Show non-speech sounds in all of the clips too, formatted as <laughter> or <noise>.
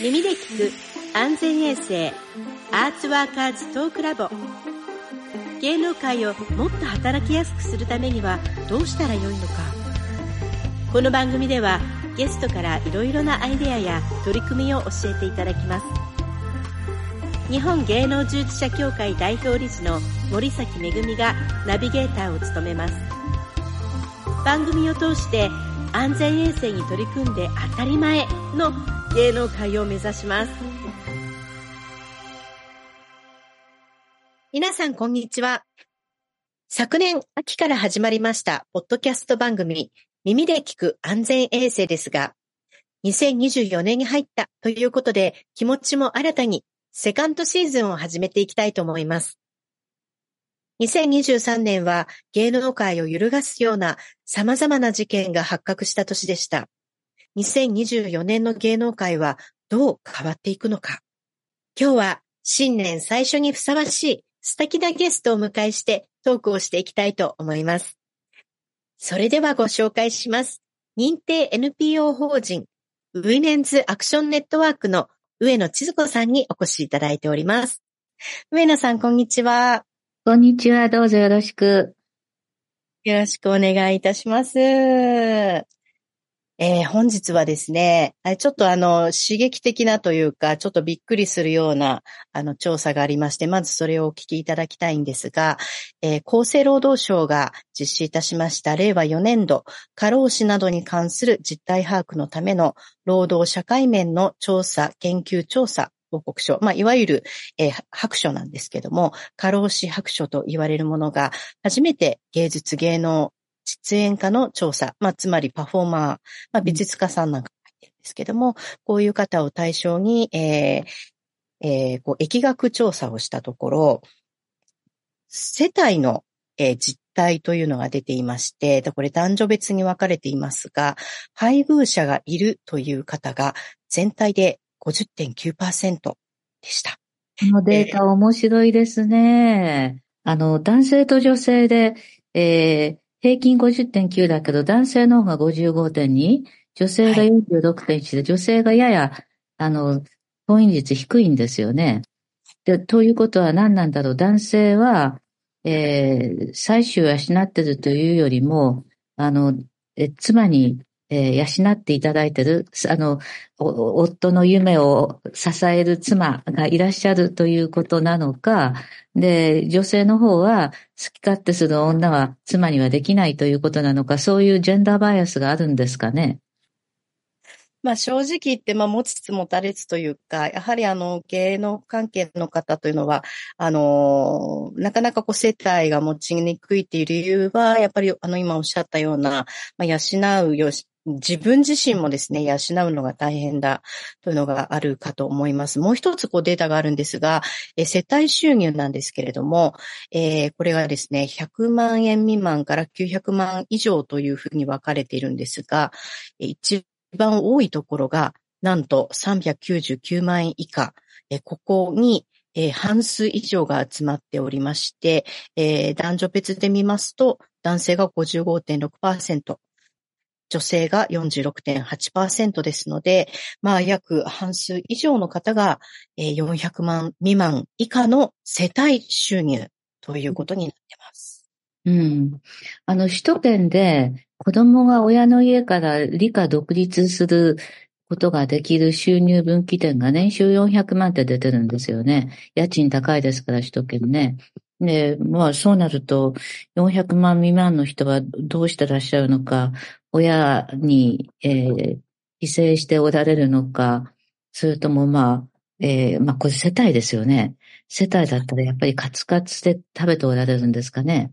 耳で聞く安全衛生アーツワーカーズトークラボ。芸能界をもっと働きやすくするためにはどうしたらよいのか。この番組ではゲストからいろいろなアイデアや取り組みを教えていただきます。日本芸能従事者協会代表理事の森崎めぐみがナビゲーターを務めます。番組を通して安全衛生に取り組んで当たり前の芸能界を目指します皆さんこんにちは昨年秋から始まりましたポッドキャスト番組耳で聞く安全衛生ですが2024年に入ったということで気持ちも新たにセカンドシーズンを始めていきたいと思います。2023年は芸能界を揺るがすような様々な事件が発覚した年でした。2024年の芸能界はどう変わっていくのか。今日は新年最初にふさわしい素敵なゲストを迎えしてトークをしていきたいと思います。それではご紹介します。認定 NPO 法人ウィメンズアクションネットワークの上野千鶴子さんにお越しいただいております。上野さん、こんにちは。こんにちは。どうぞよろしく。よろしくお願いいたします。えー、本日はですね、ちょっとあの、刺激的なというか、ちょっとびっくりするような、あの、調査がありまして、まずそれをお聞きいただきたいんですが、えー、厚生労働省が実施いたしました令和4年度、過労死などに関する実態把握のための労働社会面の調査、研究調査報告書、まあ、いわゆる、えー、白書なんですけども、過労死白書と言われるものが、初めて芸術芸能実演家の調査、まあ、つまりパフォーマー、まあ、美術家さんなんか入ってるんですけども、こういう方を対象に、えーえー、こう疫学調査をしたところ、世帯の、えー、実態というのが出ていまして、これ男女別に分かれていますが、配偶者がいるという方が全体で50.9%でした。このデータ面白いですね。あの、男性と女性で、えー、平均50.9だけど、男性の方が55.2、女性が46.1で、女性がやや、あの、婚姻率低いんですよね。で、ということは何なんだろう。男性は、えー、妻子を養ってるというよりも、あの、え妻にえー、養っていただいてる、あの、夫の夢を支える妻がいらっしゃるということなのか、で、女性の方は好き勝手する女は妻にはできないということなのか、そういうジェンダーバイアスがあるんですかね？まあ正直言って、まあ持ちつ持たれつというか、やはりあの芸能関係の方というのは、あの、なかなかこう世帯が持ちにくいっていう理由は、やっぱりあの今おっしゃったような、まあ養うよし、自分自身もですね、養うのが大変だというのがあるかと思います。もう一つこうデータがあるんですが、え世帯収入なんですけれども、えー、これがですね、100万円未満から900万以上というふうに分かれているんですが、一番多いところが、なんと399万円以下、えここにえー、半数以上が集まっておりまして、えー、男女別で見ますと、男性が55.6%、女性が46.8%ですので、まあ約半数以上の方が400万未満以下の世帯収入ということになっています。うん。あの、首都圏で子供が親の家から理科独立することができる収入分岐点が年収400万って出てるんですよね。家賃高いですから、首都圏ね。で、まあそうなると、400万未満の人はどうしてらっしゃるのか、親に、えー、帰省しておられるのか、それともまあ、えー、まあこれ世帯ですよね。世帯だったらやっぱりカツカツで食べておられるんですかね。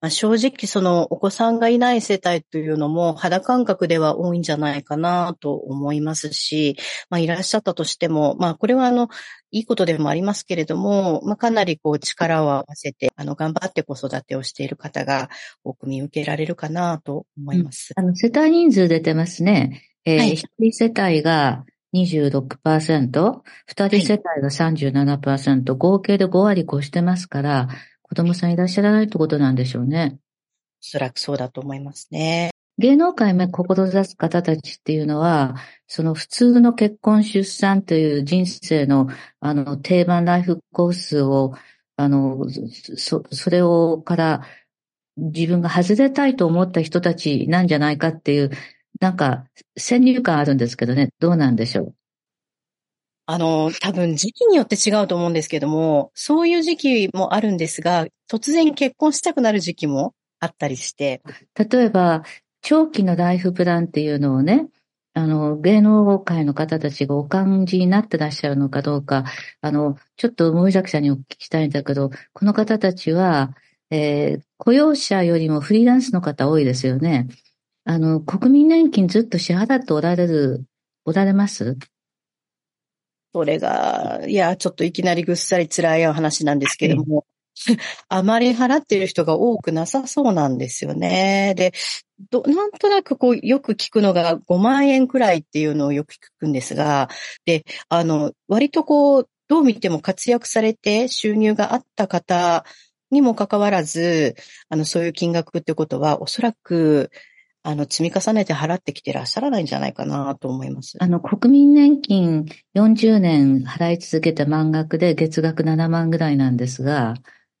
まあ、正直そのお子さんがいない世帯というのも肌感覚では多いんじゃないかなと思いますし、まあ、いらっしゃったとしても、まあ、これはあの、いいことでもありますけれども、まあ、かなりこう力を合わせて、あの、頑張って子育てをしている方が多く見受けられるかなと思います。うん、あの、世帯人数出てますね。えー、はい、一人世帯が26%、二人世帯が37%、はい、合計で5割越してますから、子供さんいらっしゃらないってことなんでしょうね。おそらくそうだと思いますね。芸能界目志す方たちっていうのは、その普通の結婚出産という人生の、あの、定番ライフコースを、あの、そ、それをから自分が外れたいと思った人たちなんじゃないかっていう、なんか先入観あるんですけどね、どうなんでしょう？あの、多分時期によって違うと思うんですけども、そういう時期もあるんですが、突然結婚したくなる時期もあったりして。例えば、長期のライフプランっていうのをね、あの、芸能界の方たちがお感じになってらっしゃるのかどうか、あの、ちょっと森崎さんにお聞きしたいんだけど、この方たちは、えー、雇用者よりもフリーランスの方多いですよね。あの、国民年金ずっと支払っておられる、おられます？それが、いや、ちょっといきなりぐっさり辛い話なんですけども、あまり払っている人が多くなさそうなんですよね。で、どなんとなくこう、よく聞くのが5万円くらいっていうのをよく聞くんですが、で、あの、割とこう、どう見ても活躍されて収入があった方にもかかわらず、あの、そういう金額ってことは、おそらく、あの、積み重ねて払ってきてらっしゃらないんじゃないかなと思います。あの、国民年金40年払い続けた満額で月額7万ぐらいなんですが、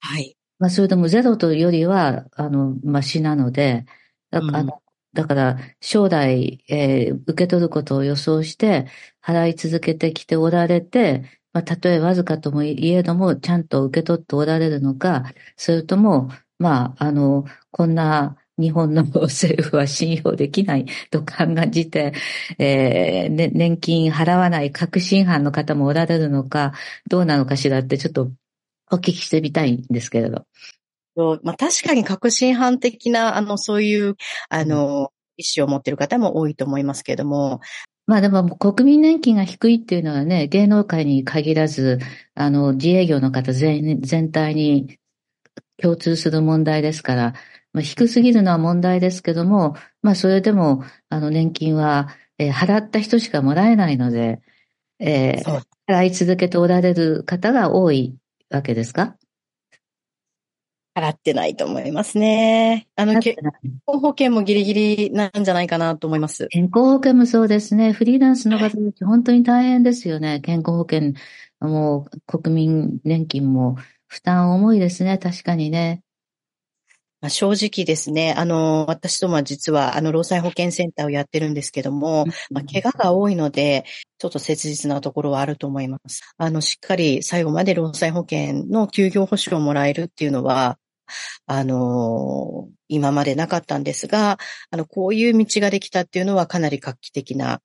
はい。まあ、それでもゼロというよりは、あの、ましなので、だから、うん、だから将来、えー、受け取ることを予想して払い続けてきておられて、まあ、たとえわずかともいえども、ちゃんと受け取っておられるのか、それとも、まあ、あの、こんな日本の政府は信用できないと感じて、えーね、年金払わない確信犯の方もおられるのか、どうなのかしらってちょっとお聞きしてみたいんですけれど。まあ、確かに確信犯的な、あの、そういう、あの、意思を持っている方も多いと思いますけれども、まあでも国民年金が低いっていうのはね、芸能界に限らず、あの、自営業の方全全体に共通する問題ですから、まあ、低すぎるのは問題ですけども、まあそれでも、あの年金は、えー、払った人しかもらえないので、えー、払い続けておられる方が多いわけですか？払ってないと思いますね。あの、健康保険もギリギリなんじゃないかなと思います。健康保険もそうですね。フリーランスの方たち、本当に大変ですよね。健康保険、もう国民年金も負担重いですね。確かにね。まあ、正直ですね、あの、私どもは実は、あの、労災保険センターをやってるんですけども、まあ、怪我が多いので、ちょっと切実なところはあると思います。あの、しっかり最後まで労災保険の休業保障をもらえるっていうのは、あの、今までなかったんですが、あの、こういう道ができたっていうのはかなり画期的な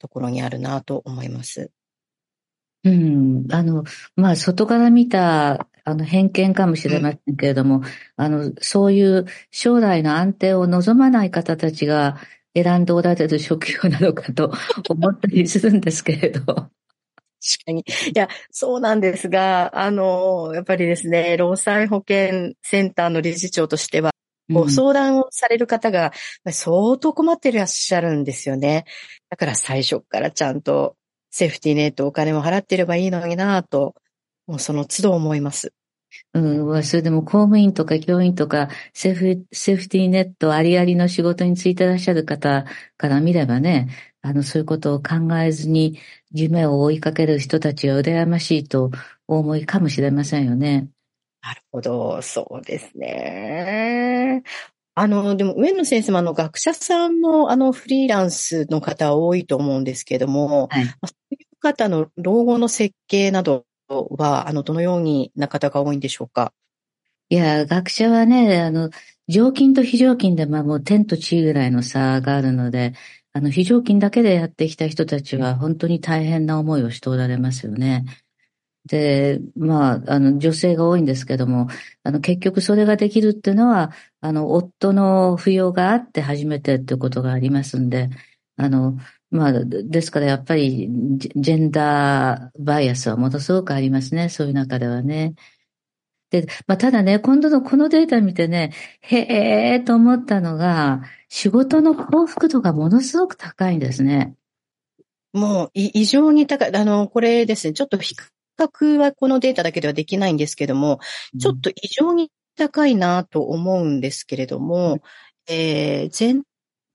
ところにあるなと思います。うん。あの、まあ、外から見た、あの、偏見かもしれませんけれども、うん、あの、そういう将来の安定を望まない方たちが選んでおられる職業なのかと思ったりするんですけれど。確かに。いや、そうなんですが、あの、やっぱりですね、労災保険センターの理事長としては、ご相談をされる方が相当困っていらっしゃるんですよね。だから最初からちゃんとセーフティーネットお金も払ってればいいのになと、もうその都度思います。うん、それでも公務員とか教員とかセーフ、セーフティーネットありありの仕事に就いてらっしゃる方から見ればね、あの、そういうことを考えずに夢を追いかける人たちは羨ましいとお思いかもしれませんよね。なるほど、そうですね。あの、でも上野先生もあの学者さんのあのフリーランスの方多いと思うんですけども、はい、そういう方の老後の設計などは、あの、どのようにな方が多いんでしょうか？いや、学者はね、あの、常勤と非常勤で、まあもう天と地ぐらいの差があるので、あの、非常勤だけでやってきた人たちは本当に大変な思いをしておられますよね。で、まあ、あの、女性が多いんですけども、あの、結局それができるっていうのは、あの、夫の扶養があって初めてっていうことがありますんで、あの、まあ、ですからやっぱり、ジェンダーバイアスはものすごくありますね、そういう中ではね。で、まあ、ただね、今度のこのデータ見てね、へえーと思ったのが、仕事の幸福度がものすごく高いんですね。もう、異常に高い。あの、これですね、ちょっと比較はこのデータだけではできないんですけども、ちょっと異常に高いなと思うんですけれども、うん、えー、全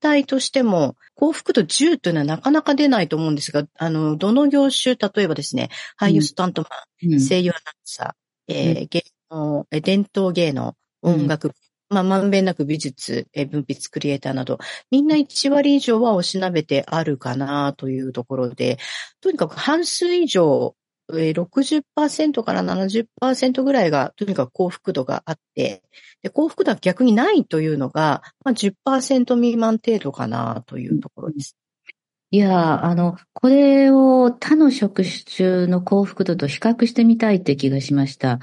体としても、幸福度10というのはなかなか出ないと思うんですが、あの、どの業種、例えばですね、俳優スタントマン、うん、声優アナウンサー、えー、芸能、伝統芸能、音楽、まあ、まんべんなく美術、文筆クリエイターなど、みんな1割以上はおしなべてあるかなというところで、とにかく半数以上、60%から70%ぐらいが、とにかく幸福度があって、で幸福度は逆にないというのが、まあ10%未満程度かなというところです。いや、あの、これを他の職種の幸福度と比較してみたいって気がしました。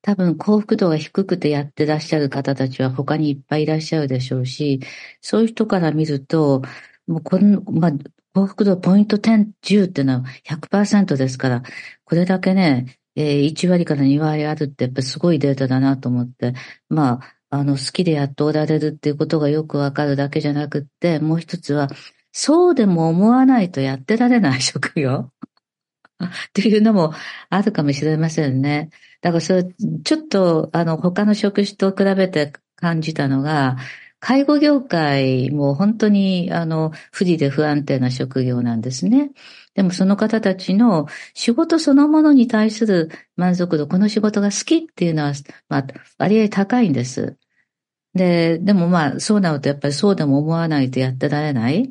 多分幸福度が低くてやってらっしゃる方たちは他にいっぱいいらっしゃるでしょうし、そういう人から見ると、もうこの、まあ、幸福度ポイント10、10っていうのは100%ですから、これだけね、えー、1割から2割あるってやっぱすごいデータだなと思って、まあ、あの、好きでやっておられるっていうことがよくわかるだけじゃなくって、もう一つは、そうでも思わないとやってられない職業？<laughs> っていうのもあるかもしれませんね。だからそれ、ちょっと、あの、他の職種と比べて感じたのが、介護業界も本当に、あの、不利で不安定な職業なんですね。でもその方たちの仕事そのものに対する満足度、この仕事が好きっていうのは、まあ、割合高いんです。で、でもまあ、そうなるとやっぱりそうでも思わないとやってられないっ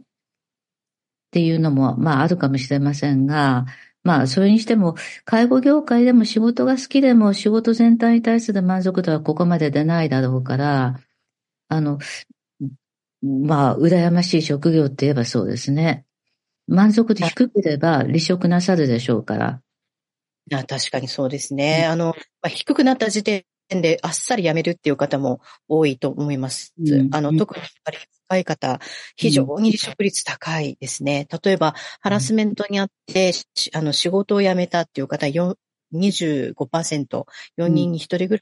ていうのも、まあ、あるかもしれませんが、まあ、それにしても、介護業界でも仕事が好きでも仕事全体に対する満足度はここまで出ないだろうから、あの、まあ、羨ましい職業って言えばそうですね。満足度低ければ離職なさるでしょうから。あ確かにそうですね。うん、あの、まあ、低くなった時点であっさり辞めるっていう方も多いと思います。うん、あの、特にやっぱり若い方、非常に離職率高いですね。例えば、ハラスメントにあって、あの、仕事を辞めたっていう方、25%、4人に1人ぐらい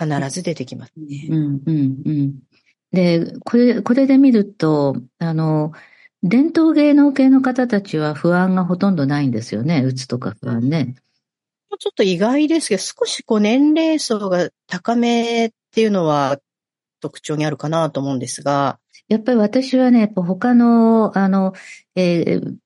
必ず出てきますね。うん、うん、うん。で、これ、これで見ると、あの、伝統芸能系の方たちは不安がほとんどないんですよね。うつとか不安ね。ちょっと意外ですけど、少しこう年齢層が高めっていうのは特徴にあるかなと思うんですが。やっぱり私はね、他の、あの、えー、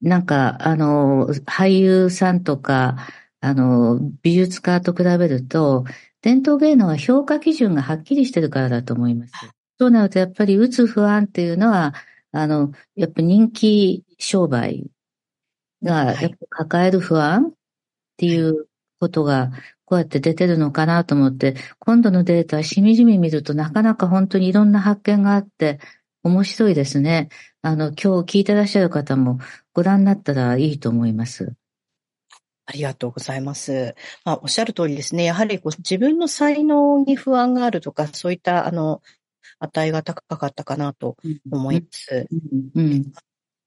なんか、あの、俳優さんとか、あの、美術家と比べると、伝統芸能は評価基準がはっきりしてるからだと思います。そうなると、やっぱりうつ不安っていうのは、あの、やっぱ人気商売が、やっぱ抱える不安っていうことが、こうやって出てるのかなと思って、今度のデータしみじみ見るとなかなか本当にいろんな発見があって、面白いですね。あの、今日聞いてらっしゃる方もご覧になったらいいと思います。ありがとうございます。まあ、おっしゃる通りですね。やはりこう自分の才能に不安があるとか、そういったあの値が高かったかなと思います。うんうんうん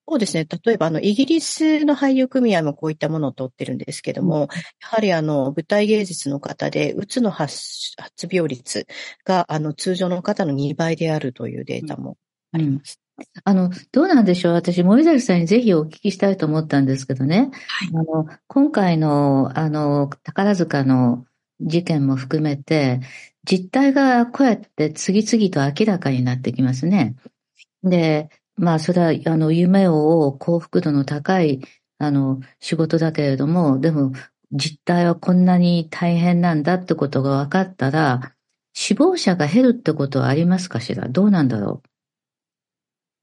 そうですね。例えば、あの、イギリスの俳優組合もこういったものを取ってるんですけども、やはりあの、舞台芸術の方で、うつの発発病率が、あの、通常の方の2倍であるというデータもあります。うん、あの、どうなんでしょう？私、森崎さんにぜひお聞きしたいと思ったんですけどね。はい、あの、今回の、あの、宝塚の事件も含めて、実態がこうやって次々と明らかになってきますね。で、まあ、それは、あの、夢を追う幸福度の高い、あの、仕事だけれども、でも、実態はこんなに大変なんだってことが分かったら、死亡者が減るってことはありますかしら？どうなんだろう？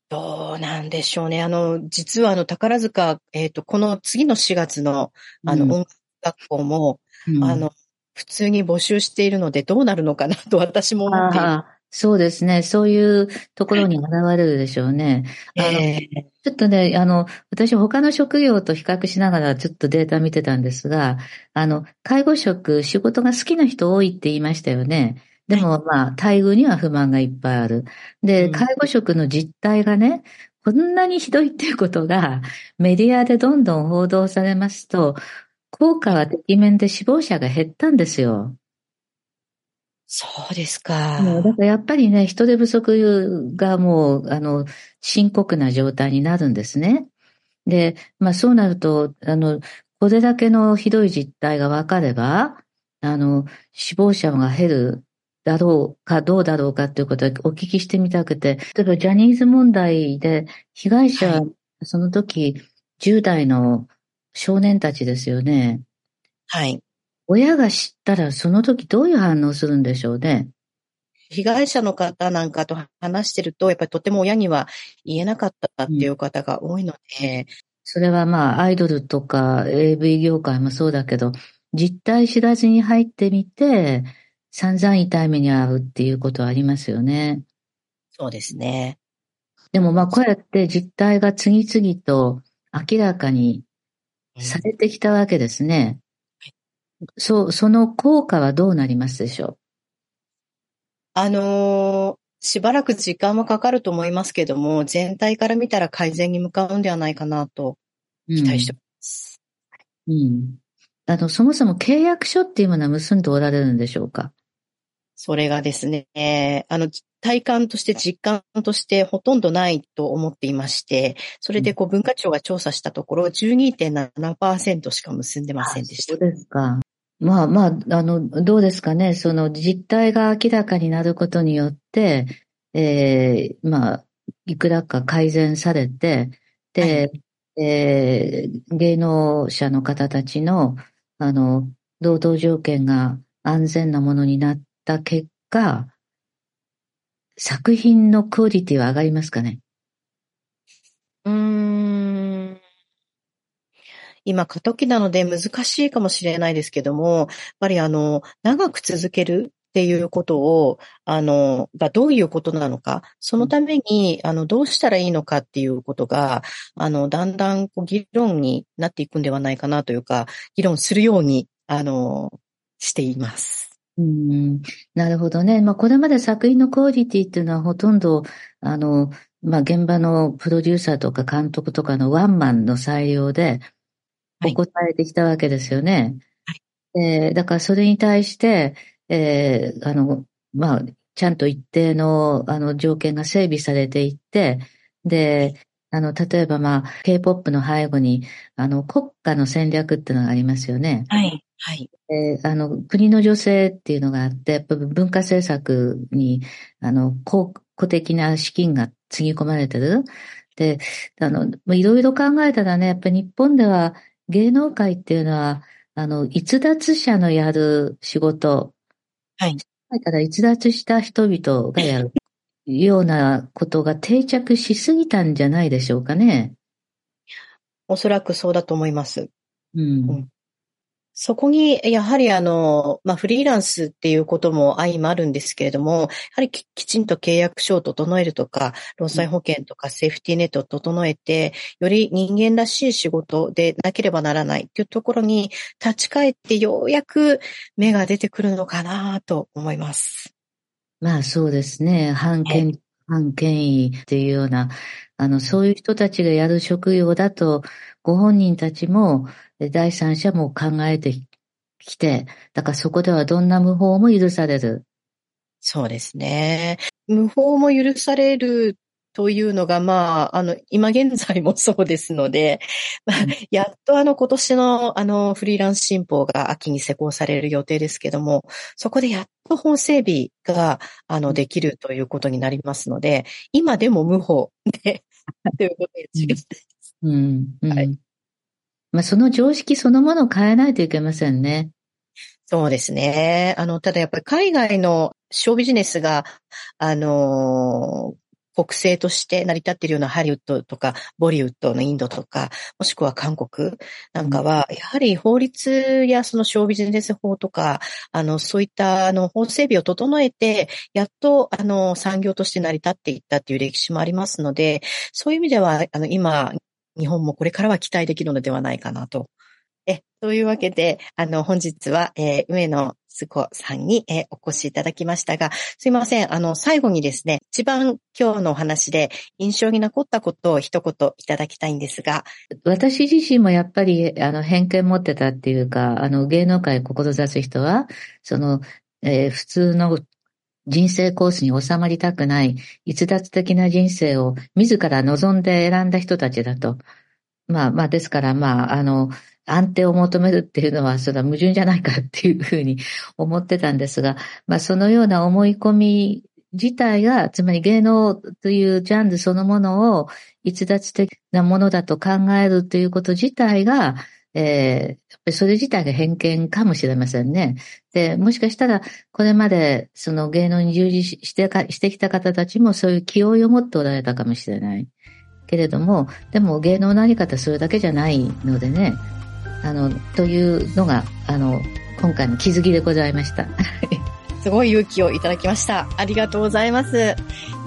どうなんでしょうね。あの、実はあの、宝塚、えっ、ー、と、この次の4月の、あの、音楽学校も、うん、あの、普通に募集しているので、どうなるのかなと <laughs> 私も思っている。そうですね。そういうところに現れるでしょうね。あの、えー、ちょっとね、あの、私他の職業と比較しながらちょっとデータ見てたんですが、あの、介護職、仕事が好きな人多いって言いましたよね。でもまあ、待遇には不満がいっぱいある。で、介護職の実態がね、こんなにひどいっていうことがメディアでどんどん報道されますと、効果は適面で死亡者が減ったんですよ。そうですか。もうだからやっぱりね、人手不足がもう、あの、深刻な状態になるんですね。で、まあそうなると、あの、これだけのひどい実態が分かれば、あの、死亡者が減る。だろうかどうだろうかっていうことをお聞きしてみたくて、例えばジャニーズ問題で被害者、はその時10代の少年たちですよね。はい。親が知ったらその時どういう反応するんでしょうね。被害者の方なんかと話してると、やっぱりとても親には言えなかったっていう方が多いので。うん、それはまあ、アイドルとか AV 業界もそうだけど、実態知らずに入ってみて、散々痛い目に遭うっていうことはありますよね。そうですね。でもまあ、こうやって実態が次々と明らかにされてきたわけですね。うん、そう、その効果はどうなりますでしょう？あのー、しばらく時間はかかると思いますけども、全体から見たら改善に向かうんではないかなと期待しております。うん。うん、あの、そもそも契約書っていうものは結んでおられるんでしょうか？それがですね、あの、体感として実感としてほとんどないと思っていまして、それでこう文化庁が調査したところ12.7%しか結んでませんでした。そうですか。まあまあ、あの、どうですかね。その実態が明らかになることによって、えー、まあ、いくらか改善されて、で、はい、えー、芸能者の方たちの、あの、労働条件が安全なものになった結果、作品のクオリティは上がりますかね？うーん。今過渡期なので難しいかもしれないですけども、やっぱりあの、長く続けるっていうことを、あの、がどういうことなのか、そのために、あの、どうしたらいいのかっていうことが、あの、だんだんこう議論になっていくんではないかなというか、議論するように、あの、しています。うん、なるほどね。まあ、これまで作品のクオリティっていうのはほとんど、あの、まあ、現場のプロデューサーとか監督とかのワンマンの採用で、お答えてきたわけですよね。はい。えー、だからそれに対して、えー、あの、まあ、ちゃんと一定の、あの、条件が整備されていって、で、あの、例えばまあ、K-POP の背後に、あの、国家の戦略っていうのがありますよね。はい。はい。えー、あの、国の女性っていうのがあって、やっぱ文化政策に、あの、公的な資金がつぎ込まれてる。で、あの、いろいろ考えたらね、やっぱり日本では、芸能界っていうのは、あの、逸脱者のやる仕事。はい。だから逸脱した人々がやるようなことが定着しすぎたんじゃないでしょうかね。おそらくそうだと思います。うん。うんそこに、やはりあの、まあ、フリーランスっていうことも相まるんですけれども、やはりきちんと契約書を整えるとか、労災保険とかセーフティーネットを整えて、より人間らしい仕事でなければならないっていうところに立ち返ってようやく芽が出てくるのかなと思います。まあそうですね。反権、反権威っていうような、あの、そういう人たちがやる職業だと、ご本人たちも、第三者も考えてきて、だからそこではどんな無法も許される。そうですね。無法も許されるというのが、まあ、あの、今現在もそうですので、<laughs> まあ、やっとあの、今年のあの、フリーランス新法が秋に施行される予定ですけども、そこでやっと法整備が、あの、できるということになりますので、今でも無法で、<laughs> ということに違います。うん。うん、はい。まあ、その常識そのものを変えないといけませんね。そうですね。あの、ただやっぱり海外のショービジネスが、あの国政として成り立っているようなハリウッドとか、ボリウッドのインドとか、もしくは韓国なんかは、やはり法律やそのショービジネス法とか、あの、そういったあの法整備を整えて、やっとあの産業として成り立っていったっていう歴史もありますので、そういう意味では、あの、今、日本もこれからは期待できるのではないかなと。え、というわけで、あの、本日は、えー、上野すこさんに、え、お越しいただきましたが、すいません。あの、最後にですね、一番今日のお話で印象に残ったことを一言いただきたいんですが。私自身もやっぱり、あの、偏見持ってたっていうか、あの、芸能界志す人は、その、えー、普通の人生コースに収まりたくない、逸脱的な人生を自ら望んで選んだ人たちだと。まあまあ、ですから、まあ、あの、安定を求めるっていうのは、それは矛盾じゃないかっていうふうに思ってたんですが、まあそのような思い込み自体が、つまり芸能というジャンルそのものを逸脱的なものだと考えるということ自体が、えー、それ自体が偏見かもしれませんね。で、もしかしたら、これまで、その芸能に従事してかしてきた方たちもそういう気負いを持っておられたかもしれない。けれども、でも芸能のあり方それだけじゃないのでね、あの、というのが、あの、今回の気づきでございました。<laughs> すごい勇気をいただきました。ありがとうございます。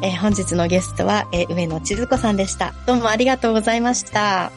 えー、本日のゲストは、えー、上野千鶴子さんでした。どうもありがとうございました。